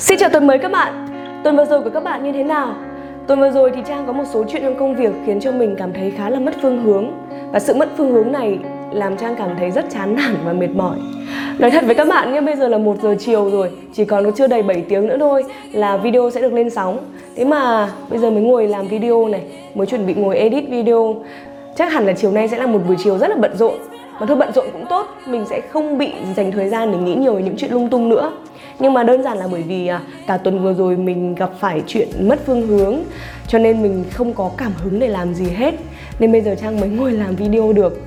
Xin chào tuần mới các bạn. Tuần vừa rồi của các bạn như thế nào? Tuần vừa rồi thì Trang có một số chuyện trong công việc khiến cho mình cảm thấy khá là mất phương hướng. Và sự mất phương hướng này làm Trang cảm thấy rất chán nản và mệt mỏi. Nói thật với các bạn nhé, bây giờ là 1 giờ chiều rồi Chỉ còn có chưa đầy 7 tiếng nữa thôi là video sẽ được lên sóng. Thế mà bây giờ mới ngồi làm video này Mới chuẩn bị ngồi edit video. Chắc hẳn là chiều nay sẽ là một buổi chiều rất là bận rộn mà thôi bận rộn cũng tốt, mình sẽ không bị dành thời gian để nghĩ nhiều về những chuyện lung tung nữa. Nhưng mà đơn giản là bởi vì à, cả tuần vừa rồi mình gặp phải chuyện mất phương hướng, cho nên mình không có cảm hứng để làm gì hết. Nên bây giờ trang mới ngồi làm video được.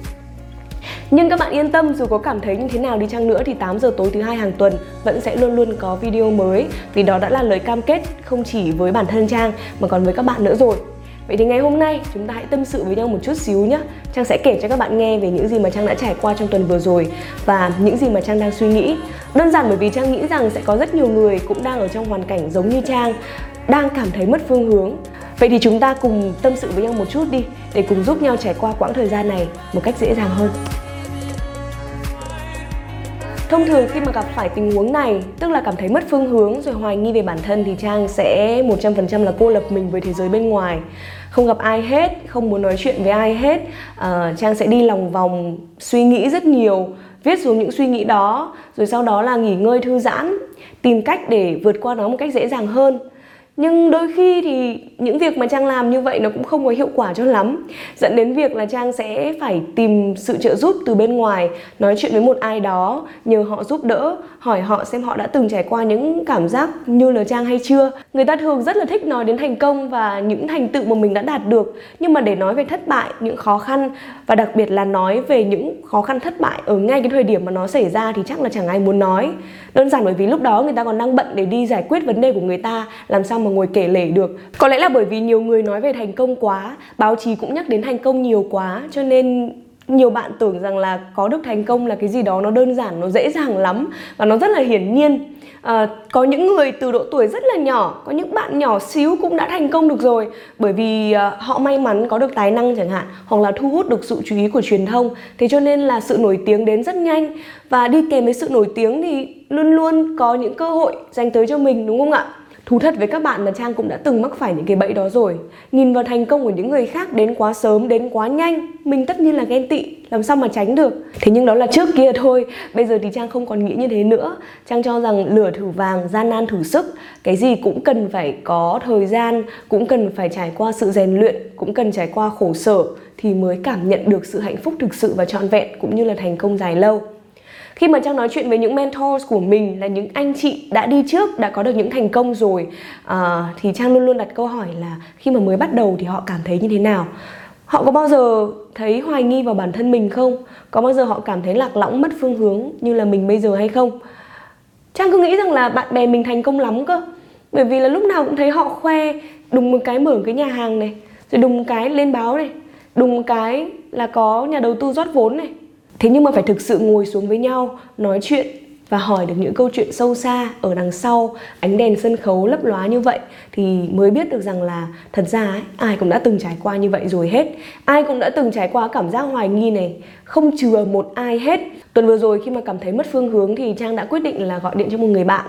Nhưng các bạn yên tâm, dù có cảm thấy như thế nào đi chăng nữa thì 8 giờ tối thứ hai hàng tuần vẫn sẽ luôn luôn có video mới. Vì đó đã là lời cam kết không chỉ với bản thân Trang mà còn với các bạn nữa rồi. Vậy thì ngày hôm nay chúng ta hãy tâm sự với nhau một chút xíu nhé Trang sẽ kể cho các bạn nghe về những gì mà Trang đã trải qua trong tuần vừa rồi Và những gì mà Trang đang suy nghĩ. Đơn giản bởi vì Trang nghĩ rằng sẽ có rất nhiều người cũng đang ở trong hoàn cảnh giống như Trang, Đang cảm thấy mất phương hướng. Vậy thì chúng ta cùng tâm sự với nhau một chút đi, Để cùng giúp nhau trải qua quãng thời gian này một cách dễ dàng hơn. Thông thường khi mà gặp phải tình huống này, tức là cảm thấy mất phương hướng rồi hoài nghi về bản thân thì Trang sẽ 100% là cô lập mình với thế giới bên ngoài. Không gặp ai hết, không muốn nói chuyện với ai hết. À, Trang sẽ đi lòng vòng suy nghĩ rất nhiều, viết xuống những suy nghĩ đó, rồi sau đó là nghỉ ngơi thư giãn, tìm cách để vượt qua nó một cách dễ dàng hơn nhưng đôi khi thì những việc mà trang làm như vậy nó cũng không có hiệu quả cho lắm. Dẫn đến việc là trang sẽ phải tìm sự trợ giúp từ bên ngoài, nói chuyện với một ai đó, nhờ họ giúp đỡ hỏi họ xem họ đã từng trải qua những cảm giác như là trang hay chưa. Người ta thường rất là thích nói đến thành công và những thành tựu mà mình đã đạt được. Nhưng mà để nói về thất bại, những khó khăn và đặc biệt là nói về những khó khăn thất bại ở ngay cái thời điểm mà nó xảy ra thì chắc là chẳng ai muốn nói. Đơn giản bởi vì lúc đó người ta còn đang bận để đi giải quyết vấn đề của người ta, làm sao mà ngồi kể lể được. Có lẽ là bởi vì nhiều người nói về thành công quá, báo chí cũng nhắc đến thành công nhiều quá, cho nên nhiều bạn tưởng rằng là có được thành công là cái gì đó nó đơn giản nó dễ dàng lắm và nó rất là hiển nhiên. À, có những người từ độ tuổi rất là nhỏ có những bạn nhỏ xíu cũng đã thành công được rồi. Bởi vì à, họ may mắn có được tài năng chẳng hạn hoặc là thu hút được sự chú ý của truyền thông. Thế cho nên là sự nổi tiếng đến rất nhanh. Và đi kèm với sự nổi tiếng thì luôn luôn có những cơ hội dành tới cho mình đúng không ạ? Thú thật với các bạn là Trang cũng đã từng mắc phải những cái bẫy đó rồi. Nhìn vào thành công của những người khác đến quá sớm, đến quá nhanh Mình tất nhiên là ghen tị, làm sao mà tránh được? Thế nhưng đó là trước kia thôi Bây giờ thì Trang không còn nghĩ như thế nữa. Trang cho rằng lửa thử vàng, gian nan thử sức Cái gì cũng cần phải có thời gian Cũng cần phải trải qua sự rèn luyện Cũng cần trải qua khổ sở Thì mới cảm nhận được sự hạnh phúc thực sự và trọn vẹn Cũng như là thành công dài lâu khi mà trang nói chuyện với những mentors của mình là những anh chị đã đi trước đã có được những thành công rồi uh, thì trang luôn luôn đặt câu hỏi là khi mà mới bắt đầu thì họ cảm thấy như thế nào? Họ có bao giờ thấy hoài nghi vào bản thân mình không? Có bao giờ họ cảm thấy lạc lõng mất phương hướng như là mình bây giờ hay không? Trang cứ nghĩ rằng là bạn bè mình thành công lắm cơ. Bởi vì là lúc nào cũng thấy họ khoe đùng một cái mở cái nhà hàng này rồi đùng một cái lên báo này đùng một cái là có nhà đầu tư rót vốn này thế nhưng mà phải thực sự ngồi xuống với nhau nói chuyện và hỏi được những câu chuyện sâu xa ở đằng sau ánh đèn sân khấu lấp lóa như vậy thì mới biết được rằng là thật ra ấy, ai cũng đã từng trải qua như vậy rồi hết. Ai cũng đã từng trải qua cảm giác hoài nghi này không chừa một ai hết. Tuần vừa rồi khi mà cảm thấy mất phương hướng thì trang đã quyết định là gọi điện cho một người bạn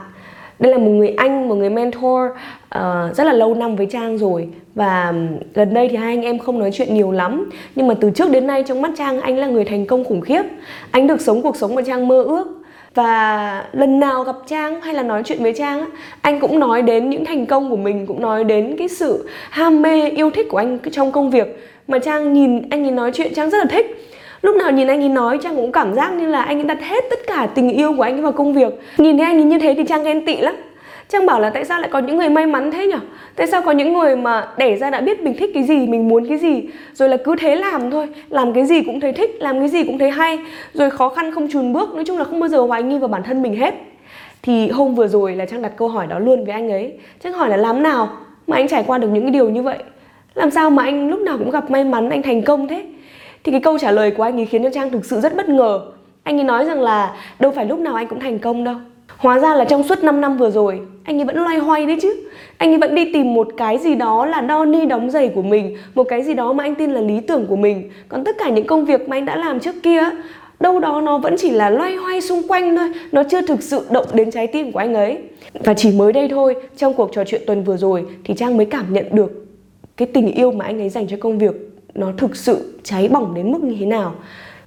đây là một người anh một người mentor uh, rất là lâu năm với trang rồi. Và gần đây thì hai anh em không nói chuyện nhiều lắm. Nhưng mà từ trước đến nay trong mắt trang anh là người thành công khủng khiếp. Anh được sống cuộc sống mà trang mơ ước. Và lần nào gặp trang hay là nói chuyện với trang anh cũng nói đến những thành công của mình cũng nói đến cái sự ham mê yêu thích của anh trong công việc. Mà trang nhìn anh nhìn nói chuyện trang rất là thích lúc nào nhìn anh ấy nói trang cũng cảm giác như là anh ấy đặt hết tất cả tình yêu của anh ấy vào công việc. Nhìn thấy anh ấy như thế thì trang ghen tị lắm. Trang bảo là tại sao lại có những người may mắn thế nhở? Tại sao có những người mà đẻ ra đã biết mình thích cái gì, mình muốn cái gì Rồi là cứ thế làm thôi. Làm cái gì cũng thấy thích, làm cái gì cũng thấy hay. Rồi khó khăn không chùn bước Nói chung là không bao giờ hoài nghi vào bản thân mình hết. Thì hôm vừa rồi là Trang đặt câu hỏi đó luôn với anh ấy. Trang hỏi là làm nào mà anh trải qua được những cái điều như vậy? Làm sao mà anh lúc nào cũng gặp may mắn, anh thành công thế? Thì cái câu trả lời của anh ấy khiến cho Trang thực sự rất bất ngờ. Anh ấy nói rằng là đâu phải lúc nào anh cũng thành công đâu. Hóa ra là trong suốt 5 năm vừa rồi, Anh ấy vẫn loay hoay đấy chứ. Anh ấy vẫn đi tìm một cái gì đó là đo ni đóng giày của mình, Một cái gì đó mà anh tin là lý tưởng của mình. Còn tất cả những công việc mà anh đã làm trước kia đâu đó nó vẫn chỉ là loay hoay xung quanh thôi. Nó chưa thực sự động đến trái tim của anh ấy. Và chỉ mới đây thôi, trong cuộc trò chuyện tuần vừa rồi, thì trang mới cảm nhận được cái tình yêu mà anh ấy dành cho công việc nó thực sự cháy bỏng đến mức như thế nào.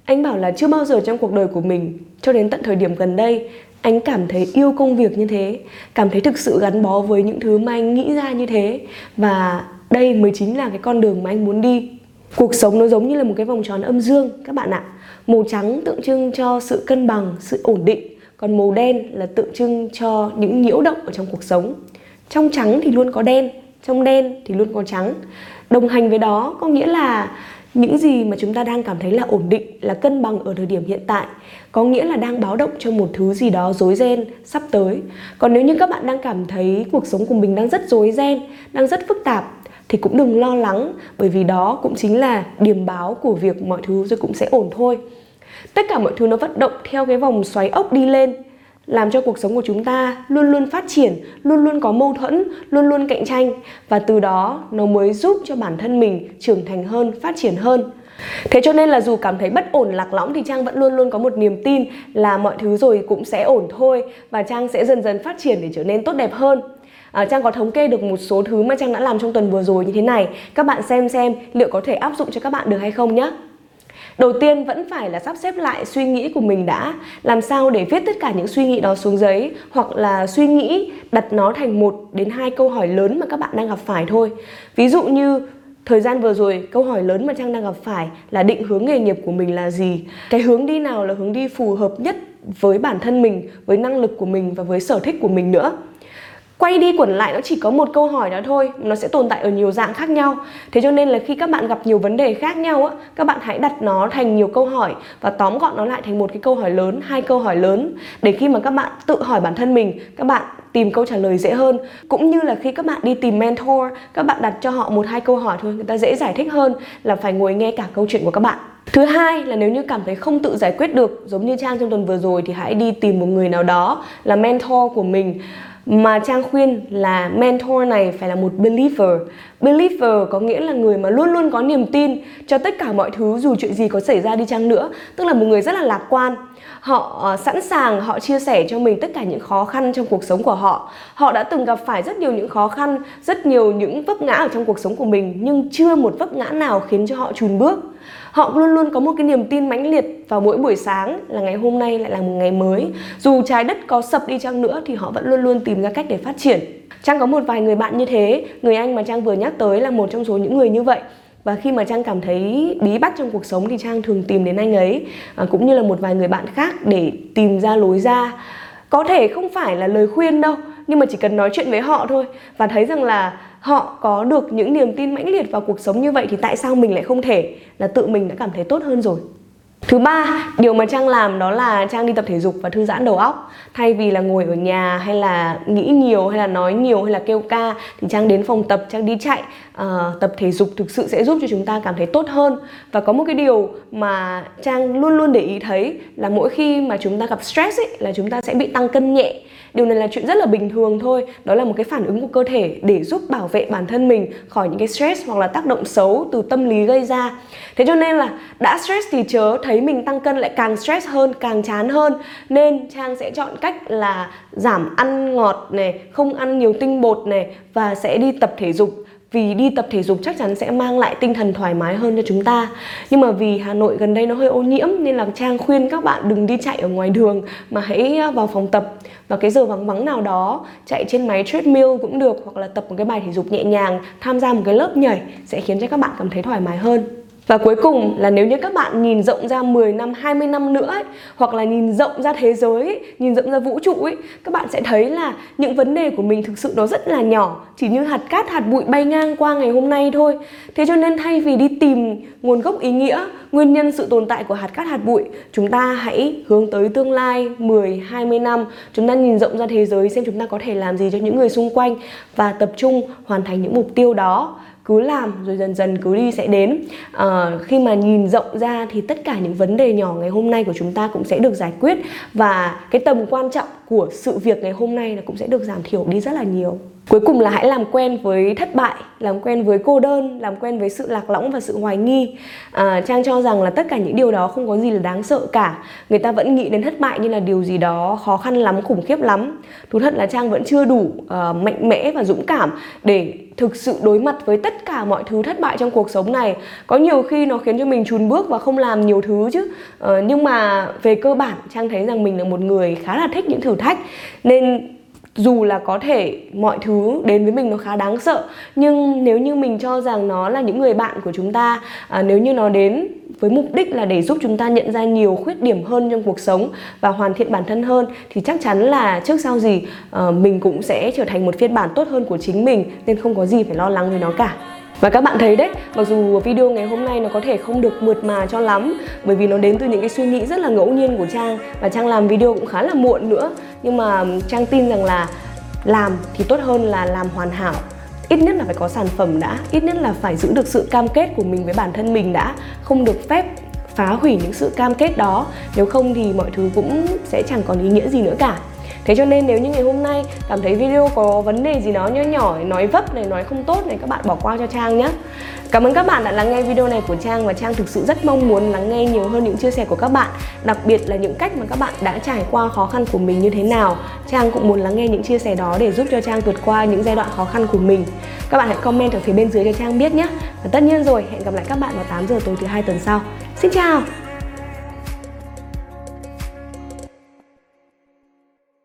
Anh bảo là chưa bao giờ trong cuộc đời của mình, cho đến tận thời điểm gần đây, anh cảm thấy yêu công việc như thế, cảm thấy thực sự gắn bó với những thứ mà anh nghĩ ra như thế. Và đây mới chính là cái con đường mà anh muốn đi. Cuộc sống nó giống như là một cái vòng tròn âm dương, các bạn ạ. Màu trắng tượng trưng cho sự cân bằng, sự ổn định, còn màu đen là tượng trưng cho những nhiễu động ở trong cuộc sống. Trong trắng thì luôn có đen, trong đen thì luôn có trắng đồng hành với đó có nghĩa là những gì mà chúng ta đang cảm thấy là ổn định, là cân bằng ở thời điểm hiện tại, có nghĩa là đang báo động cho một thứ gì đó rối ren sắp tới. Còn nếu như các bạn đang cảm thấy cuộc sống của mình đang rất rối ren, đang rất phức tạp, thì cũng đừng lo lắng, bởi vì đó cũng chính là điểm báo của việc mọi thứ rồi cũng sẽ ổn thôi. Tất cả mọi thứ nó vận động theo cái vòng xoáy ốc đi lên làm cho cuộc sống của chúng ta luôn luôn phát triển, luôn luôn có mâu thuẫn, luôn luôn cạnh tranh và từ đó nó mới giúp cho bản thân mình trưởng thành hơn, phát triển hơn. Thế cho nên là dù cảm thấy bất ổn lạc lõng thì Trang vẫn luôn luôn có một niềm tin là mọi thứ rồi cũng sẽ ổn thôi và Trang sẽ dần dần phát triển để trở nên tốt đẹp hơn. À, Trang có thống kê được một số thứ mà Trang đã làm trong tuần vừa rồi như thế này. Các bạn xem xem liệu có thể áp dụng cho các bạn được hay không nhé. Đầu tiên vẫn phải là sắp xếp lại suy nghĩ của mình đã Làm sao để viết tất cả những suy nghĩ đó xuống giấy Hoặc là suy nghĩ đặt nó thành một đến hai câu hỏi lớn mà các bạn đang gặp phải thôi Ví dụ như Thời gian vừa rồi, câu hỏi lớn mà Trang đang gặp phải là định hướng nghề nghiệp của mình là gì? Cái hướng đi nào là hướng đi phù hợp nhất với bản thân mình, với năng lực của mình và với sở thích của mình nữa? Quay đi quẩn lại nó chỉ có một câu hỏi đó thôi, nó sẽ tồn tại ở nhiều dạng khác nhau. Thế cho nên là khi các bạn gặp nhiều vấn đề khác nhau á, các bạn hãy đặt nó thành nhiều câu hỏi và tóm gọn nó lại thành một cái câu hỏi lớn, hai câu hỏi lớn. Để khi mà các bạn tự hỏi bản thân mình, các bạn tìm câu trả lời dễ hơn. Cũng như là khi các bạn đi tìm mentor, các bạn đặt cho họ một, hai câu hỏi thôi, người ta dễ giải thích hơn là phải ngồi nghe cả câu chuyện của các bạn. Thứ hai là nếu như cảm thấy không tự giải quyết được, giống như Trang trong tuần vừa rồi thì hãy đi tìm một người nào đó là mentor của mình mà Trang khuyên là mentor này phải là một believer. Believer có nghĩa là người mà luôn luôn có niềm tin cho tất cả mọi thứ, dù chuyện gì có xảy ra đi chăng nữa. Tức là một người rất là lạc quan họ ờ, sẵn sàng họ chia sẻ cho mình tất cả những khó khăn trong cuộc sống của họ. Họ đã từng gặp phải rất nhiều những khó khăn, rất nhiều những vấp ngã ở trong cuộc sống của mình, nhưng chưa một vấp ngã nào khiến cho họ chùn bước. Họ luôn luôn có một cái niềm tin mãnh liệt vào mỗi buổi sáng là ngày hôm nay lại là một ngày mới. Dù trái đất có sập đi chăng nữa thì họ vẫn luôn luôn tìm ra cách để phát triển. Trang có một vài người bạn như thế, người anh mà trang vừa nhắc tới là một trong số những người như vậy và khi mà trang cảm thấy bí bách trong cuộc sống thì trang thường tìm đến anh ấy à, cũng như là một vài người bạn khác để tìm ra lối ra. Có thể không phải là lời khuyên đâu nhưng mà chỉ cần nói chuyện với họ thôi. Và thấy rằng là họ có được những niềm tin mãnh liệt vào cuộc sống như vậy thì tại sao mình lại không thể là tự mình đã cảm thấy tốt hơn rồi? Thứ ba, điều mà Trang làm đó là Trang đi tập thể dục và thư giãn đầu óc. Thay vì là ngồi ở nhà hay là nghĩ nhiều hay là nói nhiều hay là kêu ca Thì Trang đến phòng tập, Trang đi chạy. Uh, Tập thể dục thực sự sẽ giúp cho chúng ta cảm thấy tốt hơn. Và có một cái điều mà Trang luôn luôn để ý thấy Là mỗi khi mà chúng ta gặp stress ấy, là chúng ta sẽ bị tăng cân nhẹ. Điều này là chuyện rất là bình thường thôi. Đó là một cái phản ứng của cơ thể để giúp bảo vệ bản thân mình khỏi những cái stress hoặc là tác động xấu từ tâm lý gây ra. Thế cho nên là đã stress thì chớ thấy mình tăng cân lại càng stress hơn, càng chán hơn. Nên Trang sẽ chọn cách là giảm ăn ngọt này, không ăn nhiều tinh bột này Và sẽ đi tập thể dục. Vì đi tập thể dục chắc chắn sẽ mang lại tinh thần thoải mái hơn cho chúng ta. Nhưng mà vì Hà Nội gần đây nó hơi ô nhiễm nên là Trang khuyên các bạn đừng đi chạy ở ngoài đường mà hãy vào phòng tập. Vào cái giờ vắng vắng nào đó chạy trên máy treadmill cũng được hoặc là tập một cái bài thể dục nhẹ nhàng tham gia một cái lớp nhảy sẽ khiến cho các bạn cảm thấy thoải mái hơn và cuối cùng là nếu như các bạn nhìn rộng ra 10 năm, 20 năm nữa ấy, hoặc là nhìn rộng ra thế giới, ấy, nhìn rộng ra vũ trụ ấy, các bạn sẽ thấy là những vấn đề của mình thực sự nó rất là nhỏ, chỉ như hạt cát, hạt bụi bay ngang qua ngày hôm nay thôi. Thế cho nên thay vì đi tìm nguồn gốc ý nghĩa, nguyên nhân sự tồn tại của hạt cát, hạt bụi, chúng ta hãy hướng tới tương lai 10, 20 năm, chúng ta nhìn rộng ra thế giới xem chúng ta có thể làm gì cho những người xung quanh và tập trung hoàn thành những mục tiêu đó cứ làm rồi dần dần cứ đi sẽ đến. À, khi mà nhìn rộng ra thì tất cả những vấn đề nhỏ ngày hôm nay của chúng ta cũng sẽ được giải quyết và cái tầm quan trọng của sự việc ngày hôm nay là cũng sẽ được giảm thiểu đi rất là nhiều cuối cùng là hãy làm quen với thất bại làm quen với cô đơn làm quen với sự lạc lõng và sự hoài nghi. À, trang cho rằng là tất cả những điều đó không có gì là đáng sợ cả. Người ta vẫn nghĩ đến thất bại như là điều gì đó khó khăn lắm khủng khiếp lắm. Thú thật là trang vẫn chưa đủ uh, mạnh mẽ và dũng cảm để thực sự đối mặt với tất cả mọi thứ thất bại trong cuộc sống này. Có nhiều khi nó khiến cho mình chùn bước và không làm nhiều thứ chứ. Uh, nhưng mà về cơ bản trang thấy rằng mình là một người khá là thích những thử thách. Nên dù là có thể mọi thứ đến với mình nó khá đáng sợ nhưng nếu như mình cho rằng nó là những người bạn của chúng ta à, nếu như nó đến với mục đích là để giúp chúng ta nhận ra nhiều khuyết điểm hơn trong cuộc sống và hoàn thiện bản thân hơn thì chắc chắn là trước sau gì à, mình cũng sẽ trở thành một phiên bản tốt hơn của chính mình nên không có gì phải lo lắng với nó cả và các bạn thấy đấy, mặc dù video ngày hôm nay nó có thể không được mượt mà cho lắm Bởi vì nó đến từ những cái suy nghĩ rất là ngẫu nhiên của Trang Và Trang làm video cũng khá là muộn nữa. Nhưng mà Trang tin rằng là làm thì tốt hơn là làm hoàn hảo. Ít nhất là phải có sản phẩm đã ít nhất là phải giữ được sự cam kết của mình với bản thân mình đã không được phép phá hủy những sự cam kết đó. Nếu không thì mọi thứ cũng sẽ chẳng còn ý nghĩa gì nữa cả. Thế cho nên nếu như ngày hôm nay cảm thấy video có vấn đề gì đó nhỏ nhỏ nói vấp này, nói không tốt này các bạn bỏ qua cho Trang nhé. Cảm ơn các bạn đã lắng nghe video này của Trang và Trang thực sự rất mong muốn lắng nghe nhiều hơn những chia sẻ của các bạn Đặc biệt là những cách mà các bạn đã trải qua khó khăn của mình như thế nào Trang cũng muốn lắng nghe những chia sẻ đó để giúp cho Trang vượt qua những giai đoạn khó khăn của mình Các bạn hãy comment ở phía bên dưới cho Trang biết nhé Và tất nhiên rồi, hẹn gặp lại các bạn vào 8 giờ tối thứ hai tuần sau Xin chào!